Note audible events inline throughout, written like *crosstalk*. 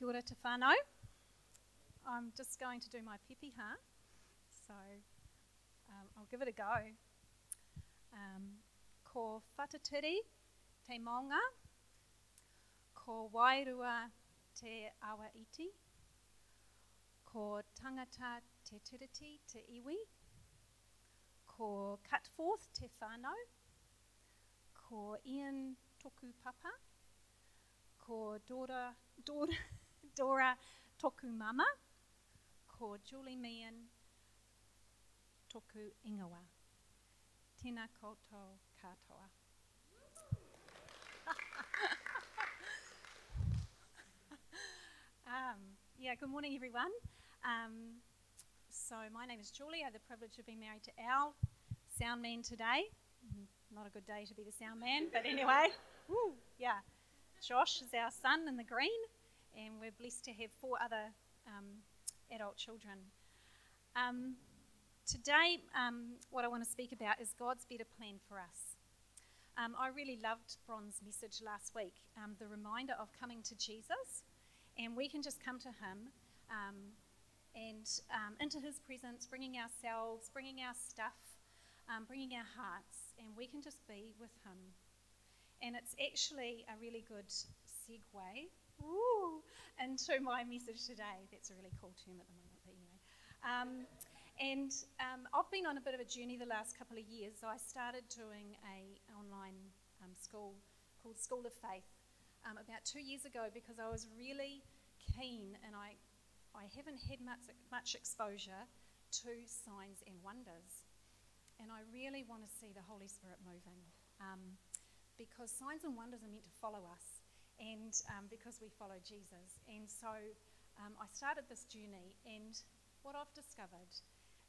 Kia ora te whānau. I'm just going to do my pepeha, so um, I'll give it a go. Um, ko Whatitiri te maunga, ko wairua te awa iti, ko tangata te tiriti te iwi, ko cut forth te whānau, ko Ian toku papa, ko Dora, Dora, Dora toku mama ko Julie Meehan toku ingoa. Tēnā koutou katoa. *laughs* um, yeah, good morning, everyone. Um, so, my name is Julie. I have the privilege of being married to Al, sound man today. Mm, Not a good day to be the sound man, but anyway, *laughs* woo, yeah. Josh is our son in the green, and we're blessed to have four other um, adult children. Um, today, um, what I want to speak about is God's better plan for us. Um, I really loved Bron's message last week, um, the reminder of coming to Jesus, and we can just come to Him and into His presence, bringing ourselves, bringing our stuff, bringing our hearts, and we can just be with Him. And it's actually a really good segue woo, into my message today. That's a really cool term at the moment, but anyway. Um, and um, I've been on a bit of a journey the last couple of years. I started doing a online um, school called School of Faith um, about two years ago because I was really keen and I, I haven't had much, much exposure to signs and wonders. And I really want to see the Holy Spirit moving um, because signs and wonders are meant to follow us and um, because we follow Jesus. And so um, I started this journey, and what I've discovered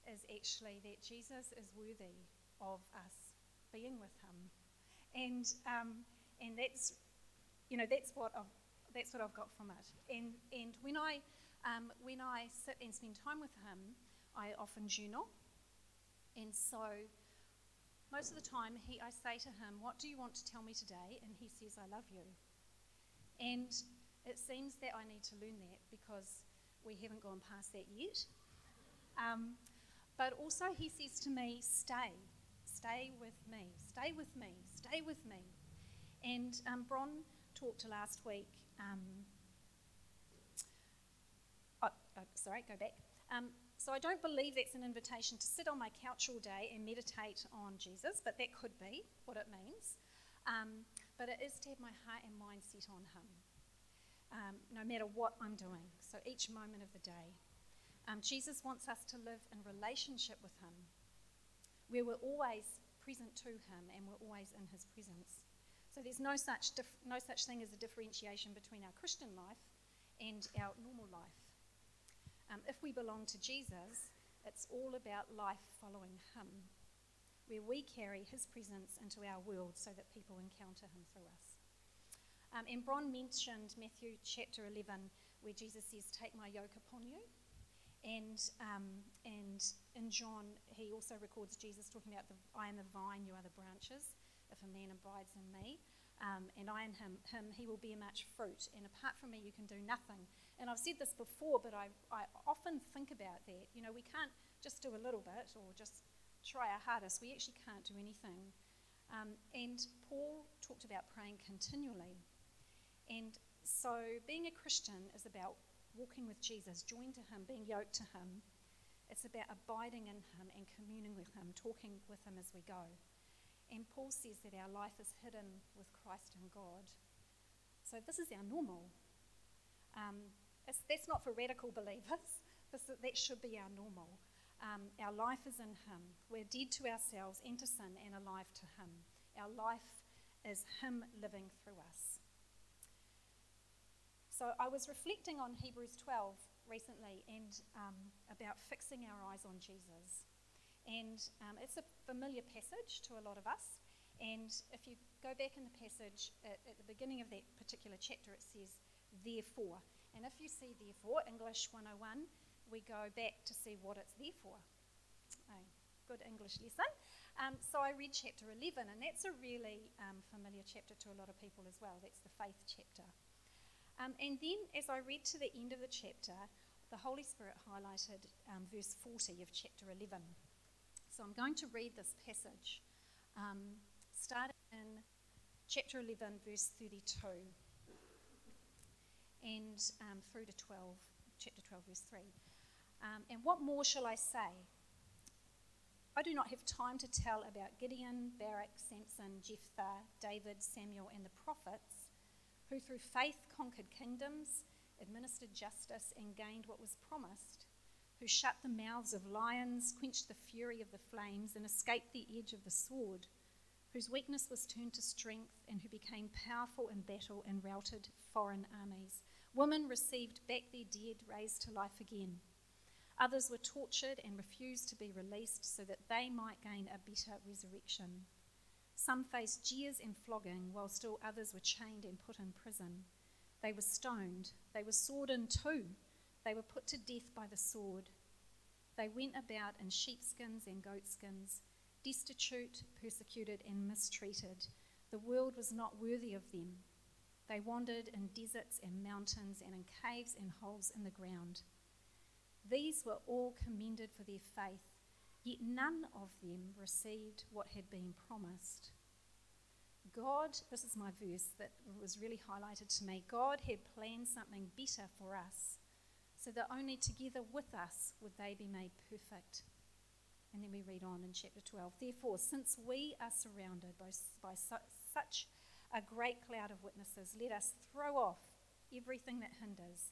is actually that Jesus is worthy of us being with Him, and um, and that's you know that's what I've that's what I've got from it. And and when I um, when I sit and spend time with Him, I often journal, and so most of the time he I say to Him, "What do you want to tell me today?" And He says, "I love you." And it seems that I need to learn that because we haven't gone past that yet. Um, but also, he says to me, Stay, stay with me, stay with me, stay with me. And um, Bron talked to last week. Um, oh, oh, sorry, go back. Um, so I don't believe that's an invitation to sit on my couch all day and meditate on Jesus, but that could be what it means. But it is to have my heart and mind set on Him, um, no matter what I'm doing. So each moment of the day. Um, Jesus wants us to live in relationship with Him, where we're always present to Him and we're always in His presence. So there's no such, dif- no such thing as a differentiation between our Christian life and our normal life. Um, if we belong to Jesus, it's all about life following Him where we carry his presence into our world so that people encounter him through us. Um, and Bron mentioned Matthew chapter 11, where Jesus says, Take my yoke upon you. And, um, and in John, he also records Jesus talking about, the, I am the vine, you are the branches. If a man abides in me, um, and I in him, him, he will bear much fruit. And apart from me, you can do nothing. And I've said this before, but I, I often think about that. You know, we can't just do a little bit or just try our hardest, we actually can't do anything. Um, and Paul talked about praying continually. And so being a Christian is about walking with Jesus, joined to Him, being yoked to Him. It's about abiding in Him and communing with Him, talking with Him as we go. And Paul says that our life is hidden with Christ in God. So this is our normal. Um, that's not for radical believers. This, that should be our normal. Um, our life is in Him. We're dead to ourselves and to sin and alive to Him. Our life is Him living through us. So I was reflecting on Hebrews 12 recently and um, about fixing our eyes on Jesus. And um, it's a familiar passage to a lot of us. And if you go back in the passage at, at the beginning of that particular chapter, it says, therefore. And if you see therefore, English 101, we go back to see what it's there for. Oh, good English lesson. Um, so I read chapter 11, and that's a really um, familiar chapter to a lot of people as well. That's the faith chapter. Um, and then, as I read to the end of the chapter, the Holy Spirit highlighted um, verse 40 of chapter 11. So I'm going to read this passage, um, starting in chapter 11, verse 32, and um, through to 12, chapter 12, verse 3. Um, and what more shall I say? I do not have time to tell about Gideon, Barak, Samson, Jephthah, David, Samuel, and the prophets, who through faith conquered kingdoms, administered justice, and gained what was promised, who shut the mouths of lions, quenched the fury of the flames, and escaped the edge of the sword, whose weakness was turned to strength, and who became powerful in battle and routed foreign armies. Women received back their dead, raised to life again. Others were tortured and refused to be released so that they might gain a better resurrection. Some faced jeers and flogging, while still others were chained and put in prison. They were stoned. They were sawed in two. They were put to death by the sword. They went about in sheepskins and goatskins, destitute, persecuted, and mistreated. The world was not worthy of them. They wandered in deserts and mountains and in caves and holes in the ground. These were all commended for their faith, yet none of them received what had been promised. God, this is my verse that was really highlighted to me. God had planned something better for us, so that only together with us would they be made perfect. And then we read on in chapter 12. Therefore, since we are surrounded by, by su- such a great cloud of witnesses, let us throw off everything that hinders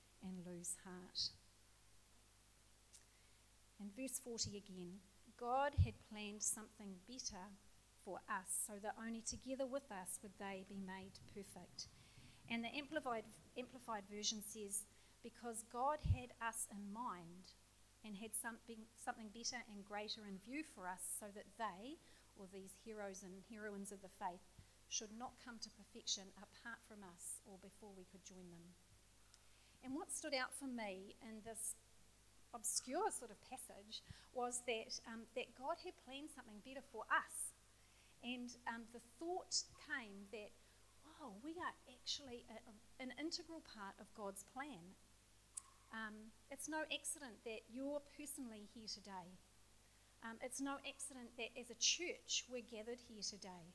and lose heart. In verse 40 again, God had planned something better for us, so that only together with us would they be made perfect. And the Amplified, Amplified Version says, Because God had us in mind and had something, something better and greater in view for us, so that they, or these heroes and heroines of the faith, should not come to perfection apart from us or before we could join them. And what stood out for me in this obscure sort of passage was that, um, that God had planned something better for us. And um, the thought came that, oh, we are actually a, a, an integral part of God's plan. Um, it's no accident that you're personally here today. Um, it's no accident that as a church we're gathered here today.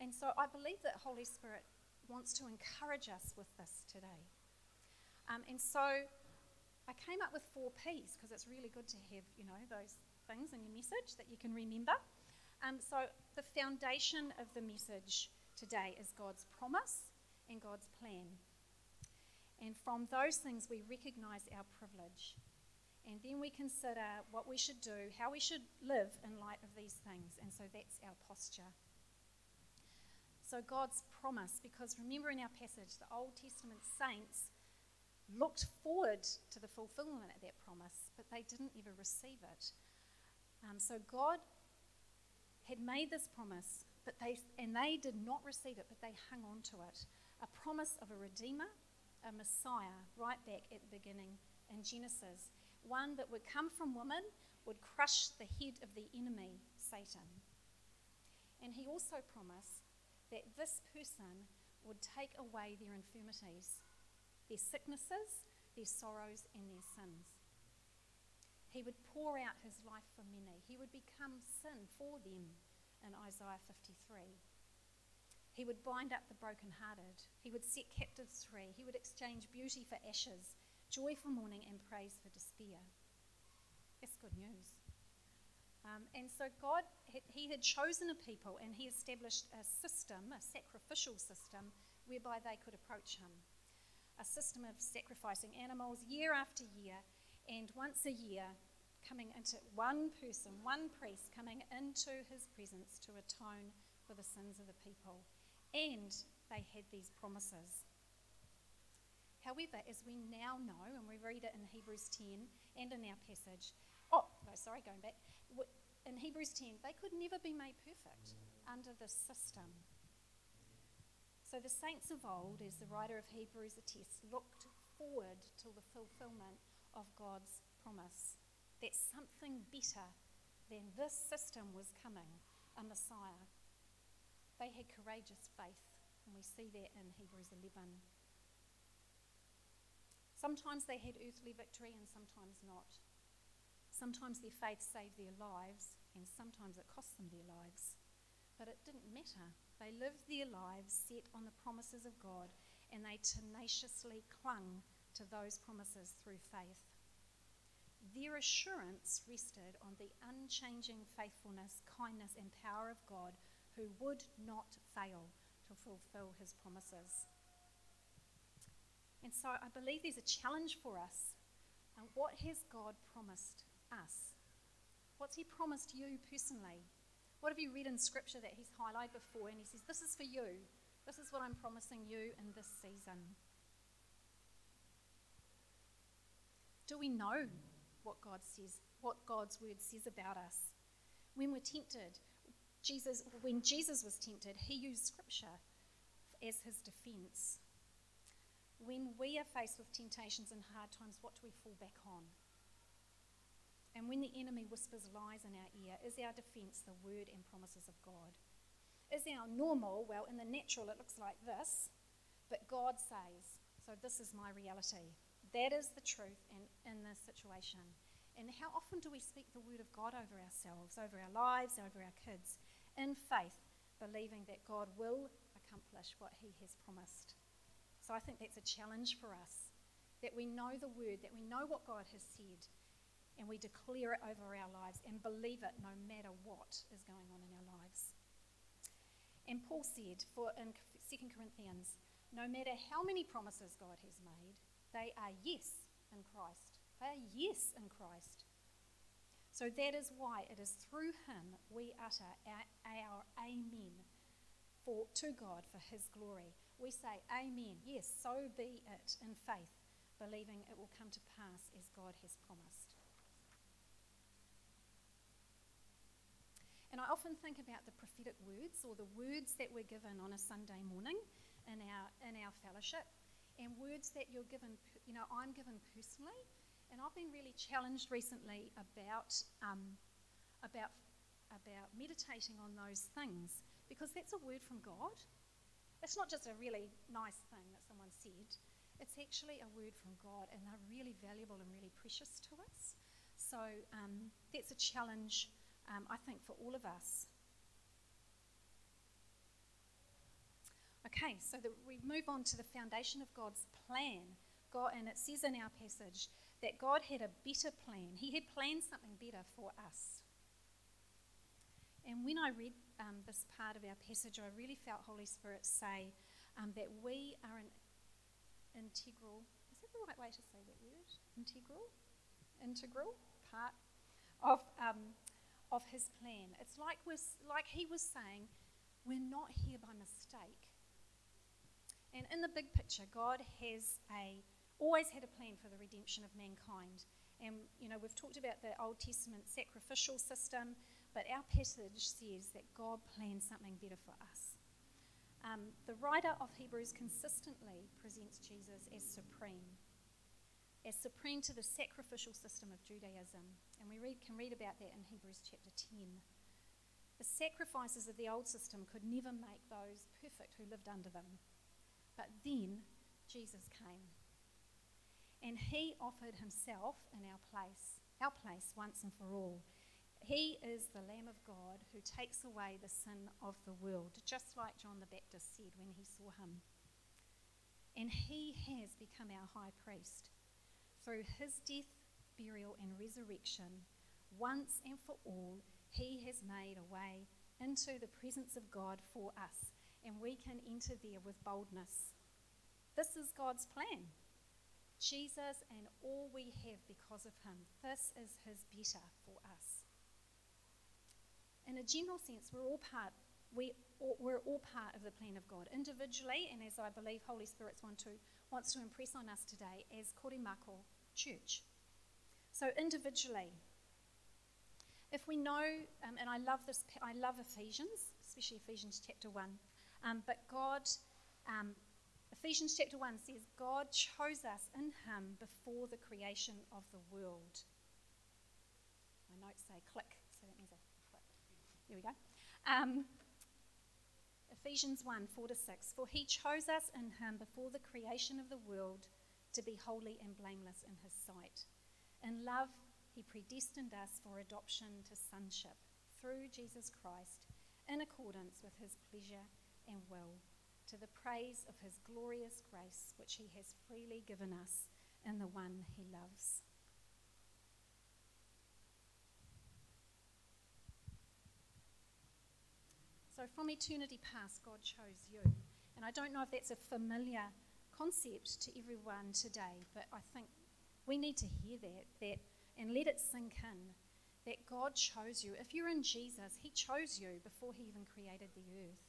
And so I believe that Holy Spirit wants to encourage us with this today. Um, and so I came up with four P's because it's really good to have, you know, those things in your message that you can remember. Um, so the foundation of the message today is God's promise and God's plan. And from those things, we recognize our privilege. And then we consider what we should do, how we should live in light of these things. And so that's our posture. So, God's promise, because remember in our passage, the Old Testament saints looked forward to the fulfillment of that promise, but they didn't ever receive it. Um, so, God had made this promise, but they, and they did not receive it, but they hung on to it. A promise of a Redeemer, a Messiah, right back at the beginning in Genesis. One that would come from woman, would crush the head of the enemy, Satan. And he also promised that this person would take away their infirmities, their sicknesses, their sorrows, and their sins. He would pour out his life for many. He would become sin for them in Isaiah 53. He would bind up the brokenhearted. He would set captives free. He would exchange beauty for ashes, joy for mourning, and praise for despair. That's good news. Um, and so God, He had chosen a people and He established a system, a sacrificial system, whereby they could approach Him. A system of sacrificing animals year after year, and once a year, coming into one person, one priest coming into His presence to atone for the sins of the people. And they had these promises. However, as we now know, and we read it in Hebrews 10 and in our passage, oh, no, sorry, going back. In Hebrews 10, they could never be made perfect under this system. So the saints of old, as the writer of Hebrews attests, looked forward to the fulfillment of God's promise that something better than this system was coming, a Messiah. They had courageous faith, and we see that in Hebrews 11. Sometimes they had earthly victory and sometimes not. Sometimes their faith saved their lives, and sometimes it cost them their lives. But it didn't matter they lived their lives set on the promises of God and they tenaciously clung to those promises through faith. Their assurance rested on the unchanging faithfulness, kindness, and power of God who would not fail to fulfill his promises. And so I believe there's a challenge for us. And what has God promised us? What's he promised you personally? What have you read in Scripture that He's highlighted before? And He says, This is for you. This is what I'm promising you in this season. Do we know what God says, what God's word says about us? When we're tempted, Jesus, when Jesus was tempted, he used scripture as his defense. When we are faced with temptations and hard times, what do we fall back on? And when the enemy whispers lies in our ear, is our defense the word and promises of God? Is our normal, well, in the natural it looks like this, but God says, so this is my reality. That is the truth in, in this situation. And how often do we speak the word of God over ourselves, over our lives, over our kids, in faith, believing that God will accomplish what he has promised? So I think that's a challenge for us that we know the word, that we know what God has said, and we declare it over our lives and believe it no matter what is going on in our lives. And Paul said for in 2 Corinthians, no matter how many promises God has made, they are yes in Christ. They are yes in Christ. So that is why it is through him we utter our, our amen for to God for his glory. We say amen. Yes, so be it in faith, believing it will come to pass as God has promised. And I often think about the prophetic words or the words that we're given on a Sunday morning in our, in our fellowship and words that you're given, you know, I'm given personally. And I've been really challenged recently about, um, about, about meditating on those things because that's a word from God. It's not just a really nice thing that someone said, it's actually a word from God, and they're really valuable and really precious to us. So um, that's a challenge um, I think, for all of us. Okay, so the, we move on to the foundation of God's plan. God, and it says in our passage that God had a better plan. He had planned something better for us. And when I read um, this part of our passage, I really felt Holy Spirit say um, that we are an integral, is that the right way to say that word? Integral? Integral part of um, of his plan. It's like, we're, like he was saying, we're not here by mistake. And in the big picture, God has a always had a plan for the redemption of mankind. And you know, we've talked about the Old Testament sacrificial system, but our passage says that God planned something better for us. Um, the writer of Hebrews consistently presents Jesus as supreme as supreme to the sacrificial system of Judaism. And we read, can read about that in Hebrews chapter 10. The sacrifices of the old system could never make those perfect who lived under them. But then Jesus came. And he offered himself in our place, our place once and for all. He is the Lamb of God who takes away the sin of the world, just like John the Baptist said when he saw him. And he has become our high priest through his death, burial, and resurrection, once and for all, he has made a way into the presence of God for us, and we can enter there with boldness. This is God's plan. Jesus and all we have because of him. This is his better for us. In a general sense, we're all part we we're all part of the plan of God individually, and as I believe Holy Spirit's one too, wants to impress on us today as Korimako Church. So, individually, if we know, um, and I love this, I love Ephesians, especially Ephesians chapter 1, um, but God, um, Ephesians chapter 1 says, God chose us in Him before the creation of the world. My notes say click, so that means I click. Here we go. Um, Ephesians 1 4 to 6. For he chose us in him before the creation of the world to be holy and blameless in his sight. In love, he predestined us for adoption to sonship through Jesus Christ in accordance with his pleasure and will, to the praise of his glorious grace, which he has freely given us in the one he loves. So, from eternity past, God chose you. And I don't know if that's a familiar concept to everyone today, but I think we need to hear that, that and let it sink in that God chose you. If you're in Jesus, He chose you before He even created the earth.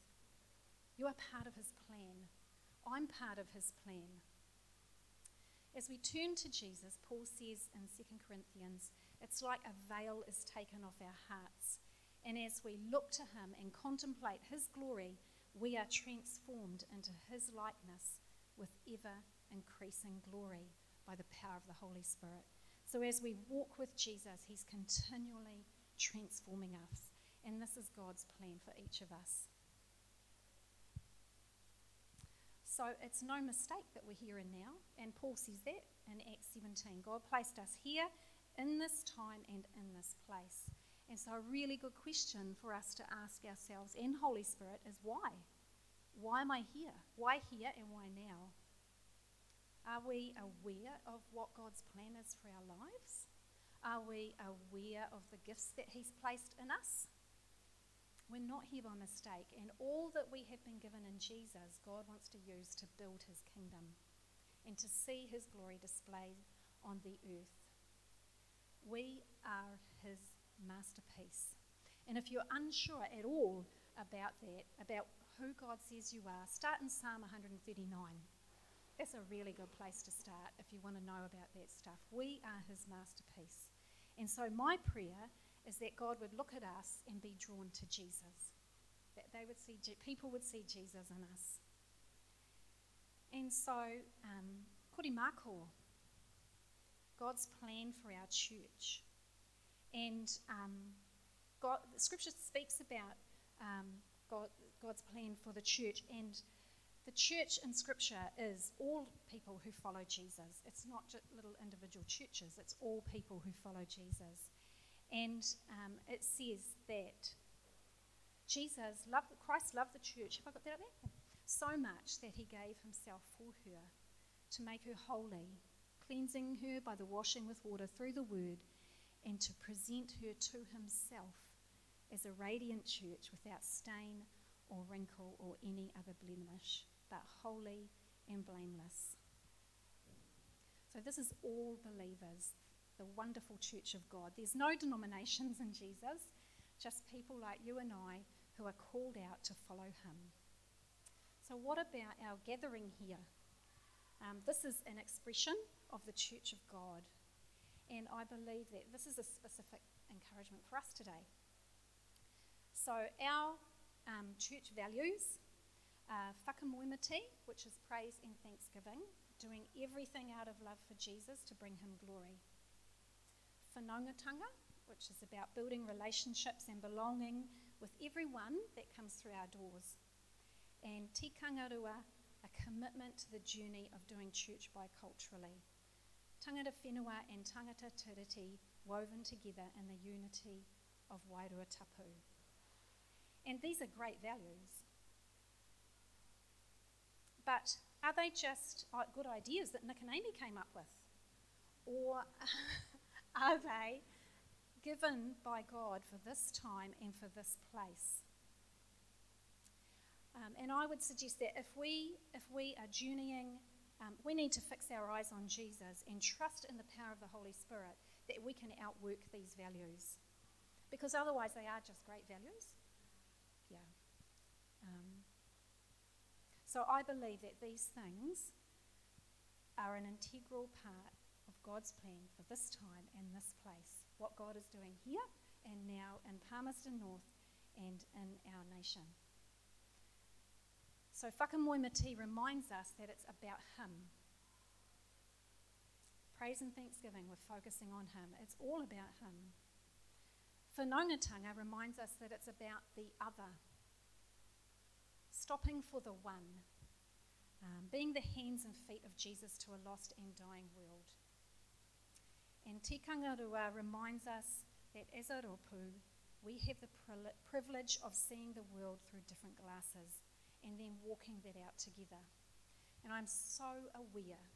You are part of His plan. I'm part of His plan. As we turn to Jesus, Paul says in 2 Corinthians, it's like a veil is taken off our hearts and as we look to him and contemplate his glory, we are transformed into his likeness with ever increasing glory by the power of the Holy Spirit. So as we walk with Jesus, he's continually transforming us. And this is God's plan for each of us. So it's no mistake that we're here and now. And Paul says that in Acts 17. God placed us here in this time and in this place. And so, a really good question for us to ask ourselves and Holy Spirit is why? Why am I here? Why here and why now? Are we aware of what God's plan is for our lives? Are we aware of the gifts that He's placed in us? We're not here by mistake, and all that we have been given in Jesus, God wants to use to build His kingdom and to see His glory displayed on the earth. We are His masterpiece. And if you're unsure at all about that, about who God says you are, start in Psalm 139. That's a really good place to start if you want to know about that stuff. We are his masterpiece. And so my prayer is that God would look at us and be drawn to Jesus. That they would see people would see Jesus in us. And so, um, Korimako, God's plan for our church. And um, God, scripture speaks about um, God, God's plan for the church. And the church in scripture is all people who follow Jesus. It's not just little individual churches, it's all people who follow Jesus. And um, it says that Jesus loved, Christ loved the church. Have I got that up there? So much that he gave himself for her to make her holy, cleansing her by the washing with water through the word and to present her to himself as a radiant church without stain or wrinkle or any other blemish, but holy and blameless. So, this is all believers, the wonderful church of God. There's no denominations in Jesus, just people like you and I who are called out to follow him. So, what about our gathering here? Um, this is an expression of the church of God. And I believe that this is a specific encouragement for us today. So, our um, church values are whakamoemiti, which is praise and thanksgiving, doing everything out of love for Jesus to bring him glory. Whanaungatanga, which is about building relationships and belonging with everyone that comes through our doors. And tikangarua, a commitment to the journey of doing church biculturally tangata whenua and tangata tiriti woven together in the unity of Wairua Tapu. And these are great values. But are they just good ideas that Nick and Amy came up with? Or *laughs* are they given by God for this time and for this place? Um, and I would suggest that if we, if we are journeying um, we need to fix our eyes on Jesus and trust in the power of the Holy Spirit that we can outwork these values. Because otherwise, they are just great values. Um, so I believe that these things are an integral part of God's plan for this time and this place, what God is doing here and now in Palmerston North and in our nation. So Whakamoemiti reminds us that it's about Him. Praise and thanksgiving, we're focusing on Him. It's all about Him. Whanaungatanga reminds us that it's about the other, stopping for the one, um, being the hands and feet of Jesus to a lost and dying world. And Tikangarua reminds us that as a ropu, we have the privilege of seeing the world through different glasses and then walking that out together. And I'm so aware,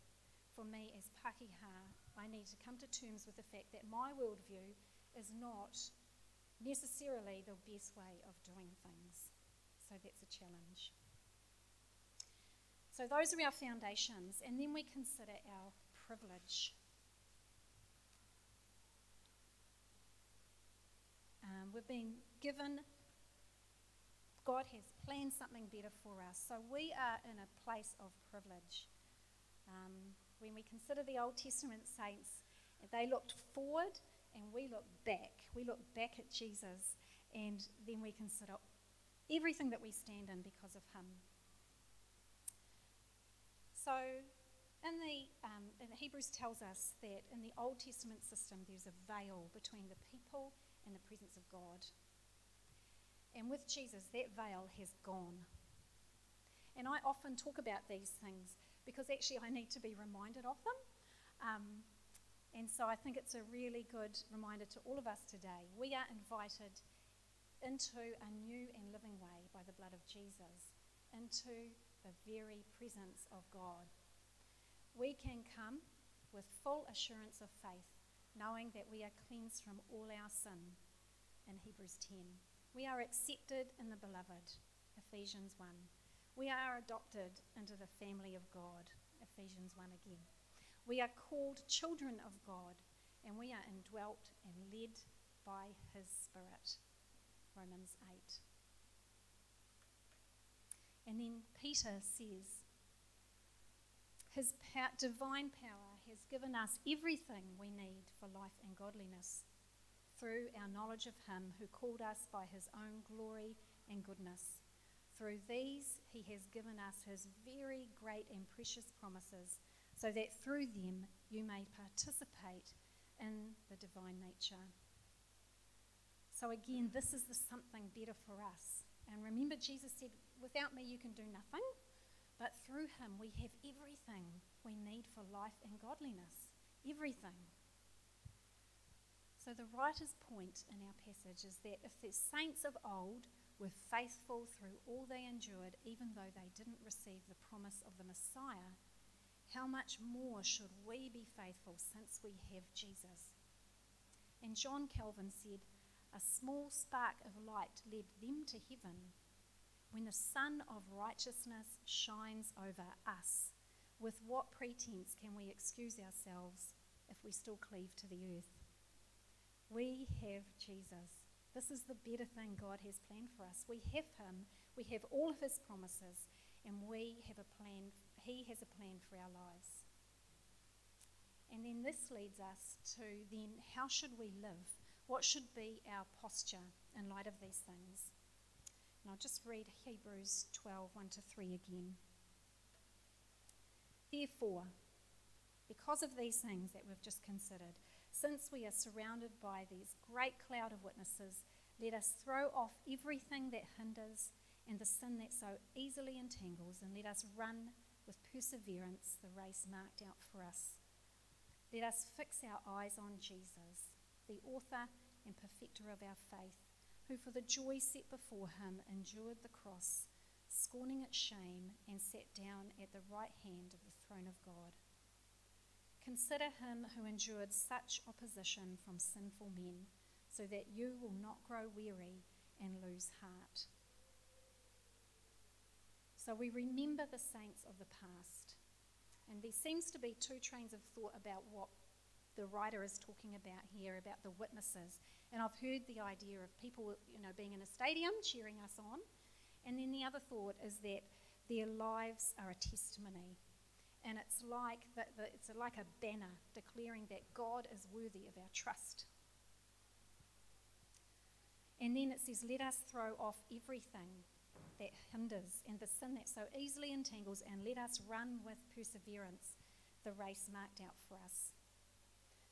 for me as Pakeha, I need to come to terms with the fact that my worldview is not necessarily the best way of doing things. So that's a challenge. So those are our foundations, and then we consider our privilege. Um, we've been given, God has planned something better for us. So we are in a place of privilege. Um, when we consider the Old Testament saints, they looked forward and we look back. We look back at Jesus and then we consider everything that we stand in because of him. So, in the, um, in Hebrews tells us that in the Old Testament system, there's a veil between the people and the presence of God. And with Jesus, that veil has gone. And I often talk about these things because actually I need to be reminded of them. Um, and so I think it's a really good reminder to all of us today. We are invited into a new and living way by the blood of Jesus, into the very presence of God. We can come with full assurance of faith, knowing that we are cleansed from all our sin in Hebrews 10. We are accepted in the beloved, Ephesians 1. We are adopted into the family of God, Ephesians 1 again. We are called children of God, and we are indwelt and led by his Spirit, Romans 8. And then Peter says, His pow- divine power has given us everything we need for life and godliness through our knowledge of Him who called us by His own glory and goodness. Through these, He has given us His very great and precious promises, so that through them you may participate in the divine nature. So, again, this is the something better for us. And remember, Jesus said, Without me, you can do nothing, but through him, we have everything we need for life and godliness. Everything. So, the writer's point in our passage is that if the saints of old were faithful through all they endured, even though they didn't receive the promise of the Messiah, how much more should we be faithful since we have Jesus? And John Calvin said, A small spark of light led them to heaven when the sun of righteousness shines over us, with what pretense can we excuse ourselves if we still cleave to the earth? We have Jesus. This is the better thing God has planned for us. We have Him, we have all of His promises, and we have a plan, He has a plan for our lives. And then this leads us to then how should we live? What should be our posture in light of these things? And I'll just read Hebrews 12 1 to 3 again. Therefore, because of these things that we've just considered, since we are surrounded by these great cloud of witnesses, let us throw off everything that hinders and the sin that so easily entangles, and let us run with perseverance the race marked out for us. Let us fix our eyes on Jesus, the author and perfecter of our faith who for the joy set before him endured the cross, scorning its shame, and sat down at the right hand of the throne of God. Consider him who endured such opposition from sinful men, so that you will not grow weary and lose heart. So we remember the saints of the past. And there seems to be two trains of thought about what the writer is talking about here about the witnesses. And I've heard the idea of people, you know, being in a stadium cheering us on. And then the other thought is that their lives are a testimony. and it's like the, the, it's like a banner declaring that God is worthy of our trust. And then it says, Let us throw off everything that hinders and the sin that so easily entangles, and let us run with perseverance the race marked out for us.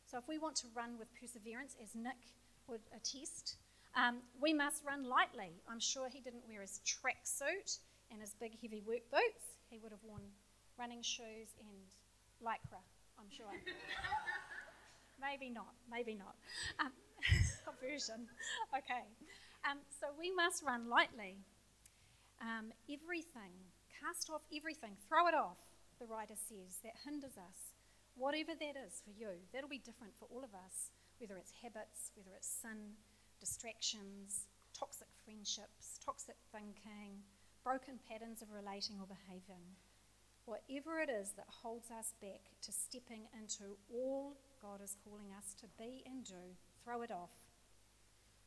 So, if we want to run with perseverance, as Nick would attest, um, we must run lightly. I'm sure he didn't wear his tracksuit and his big heavy work boots. He would have worn running shoes and lycra, I'm sure. *laughs* maybe not, maybe not. Um, *laughs* version. Okay. Um, so we must run lightly. Um, everything, cast off everything, throw it off, the writer says, that hinders us. Whatever that is for you, that'll be different for all of us, whether it's habits, whether it's sin, distractions, toxic friendships, toxic thinking, broken patterns of relating or behaving. Whatever it is that holds us back to stepping into all God is calling us to be and do, throw it off.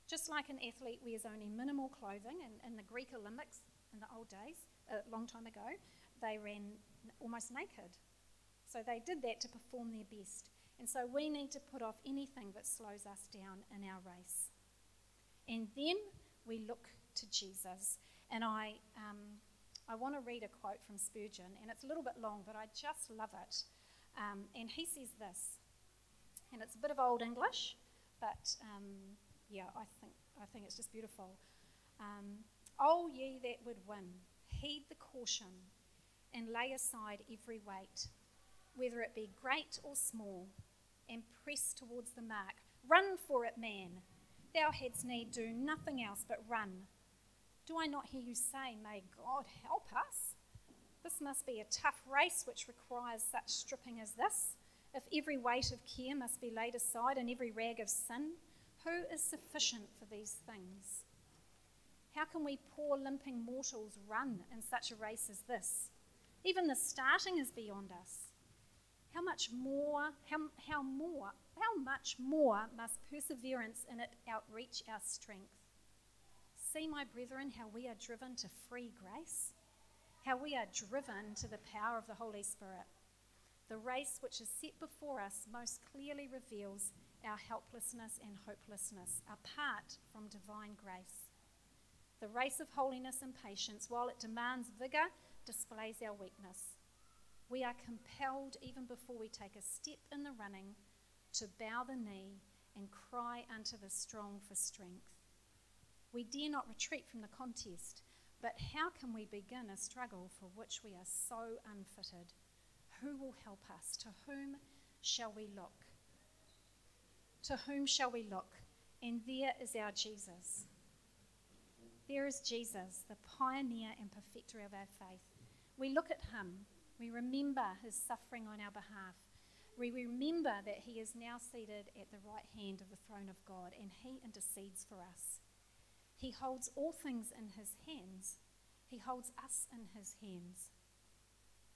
Just like an athlete wears only minimal clothing, in, in the Greek Olympics in the old days, a long time ago, they ran almost naked. So they did that to perform their best. And so we need to put off anything that slows us down in our race. And then we look to Jesus. And I, um, I want to read a quote from Spurgeon, and it's a little bit long, but I just love it. Um, and he says this, and it's a bit of old English, but um, yeah, I think, I think it's just beautiful. Um, oh, ye that would win, heed the caution and lay aside every weight, whether it be great or small, and press towards the mark. Run for it, man Thou hadst need do nothing else but run. Do I not hear you say, May God help us? This must be a tough race which requires such stripping as this. If every weight of care must be laid aside and every rag of sin, who is sufficient for these things? How can we poor limping mortals run in such a race as this? Even the starting is beyond us. How much more, how, how more how much more must perseverance in it outreach our strength? See, my brethren, how we are driven to free grace, how we are driven to the power of the Holy Spirit. The race which is set before us most clearly reveals our helplessness and hopelessness apart from divine grace. The race of holiness and patience, while it demands vigour, displays our weakness. We are compelled, even before we take a step in the running, to bow the knee and cry unto the strong for strength. We dare not retreat from the contest, but how can we begin a struggle for which we are so unfitted? Who will help us? To whom shall we look? To whom shall we look? And there is our Jesus. There is Jesus, the pioneer and perfecter of our faith. We look at him, we remember his suffering on our behalf, we remember that he is now seated at the right hand of the throne of God and he intercedes for us. He holds all things in his hands, he holds us in his hands.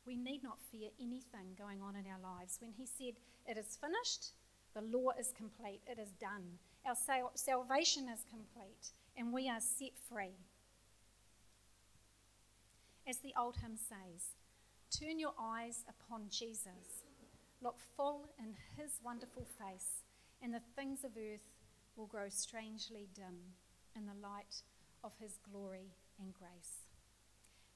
We need not fear anything going on in our lives. When he said, It is finished, the law is complete, it is done. Our sal- salvation is complete, and we are set free. As the old hymn says, Turn your eyes upon Jesus Look full in his wonderful face, and the things of earth will grow strangely dim in the light of his glory and grace.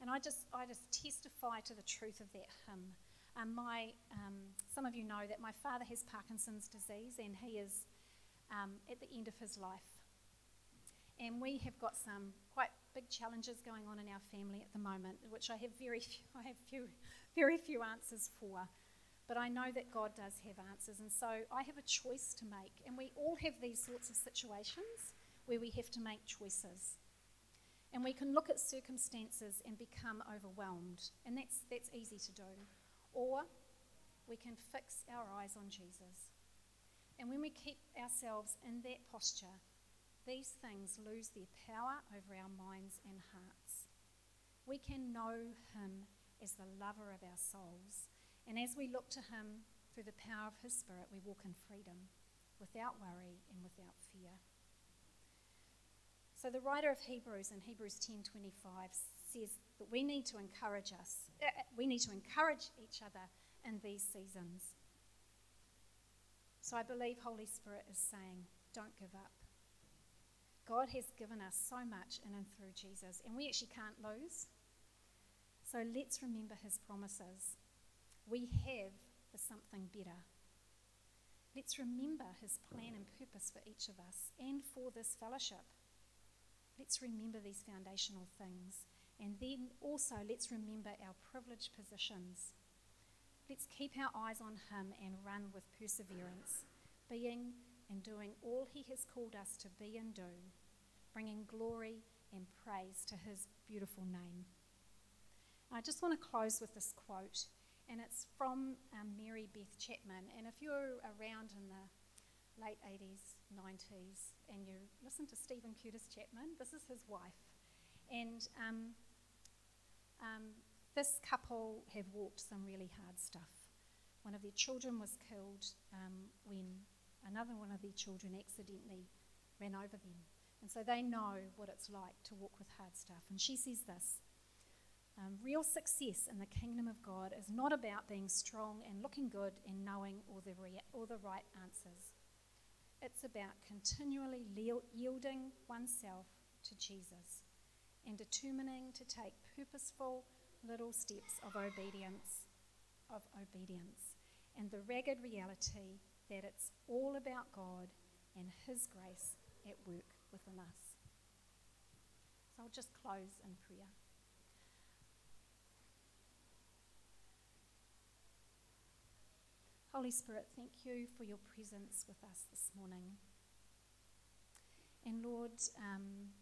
And I just, I just testify to the truth of that hymn. Um, my, um, some of you know that my father has Parkinson's disease and he is um, at the end of his life. And we have got some quite big challenges going on in our family at the moment, which I have very few, *laughs* I have few, very few answers for. But I know that God does have answers, and so I have a choice to make. And we all have these sorts of situations where we have to make choices. And we can look at circumstances and become overwhelmed, and that's, that's easy to do. Or we can fix our eyes on Jesus. And when we keep ourselves in that posture, these things lose their power over our minds and hearts. We can know Him as the lover of our souls and as we look to Him through the power of His Spirit, we walk in freedom, without worry and without fear. So the writer of Hebrews in Hebrews 10:25 says that we need to encourage us. Uh, we need to encourage each other in these seasons. So I believe Holy Spirit is saying, don't give up. God has given us so much in and through Jesus, and we actually can't lose. So let's remember his promises. We have for something better. Let's remember his plan and purpose for each of us and for this fellowship. Let's remember these foundational things. And then also, let's remember our privileged positions. Let's keep our eyes on him and run with perseverance, being and doing all he has called us to be and do, bringing glory and praise to his beautiful name. I just want to close with this quote and it's from um, Mary Beth Chapman. And if you're around in the late 80s, 90s, and you listen to Steven Curtis Chapman, this is his wife. And um, um, this couple have walked some really hard stuff. One of their children was killed um, when another one of their children accidentally ran over them. And so they know what it's like to walk with hard stuff. And she says this um, real success in the kingdom of God is not about being strong and looking good and knowing all the, rea- all the right answers. It's about continually le- yielding oneself to Jesus and determining to take purposeful little steps of obedience, of obedience, and the ragged reality that it's all about God and His grace at work within us. So I'll just close in prayer. Holy Spirit, thank you for your presence with us this morning. And Lord, um,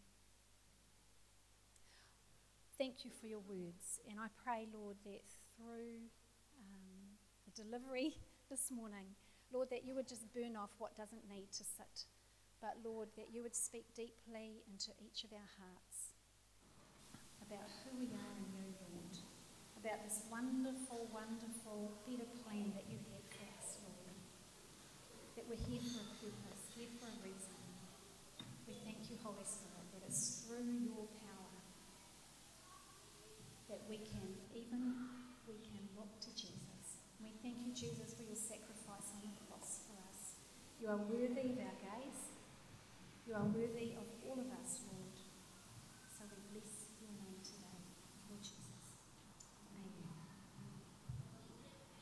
thank you for your words. And I pray, Lord, that through um, the delivery *laughs* this morning, Lord, that you would just burn off what doesn't need to sit. But Lord, that you would speak deeply into each of our hearts about who we are in you, Lord, about this wonderful, wonderful, better plan that you have for us, Lord. that we're here for a purpose, here for a reason. We thank you, Holy Spirit, that it's through your power that we can even we can look to Jesus. We thank you, Jesus, for your sacrifice on the cross for us. You are worthy of our gaze. You are worthy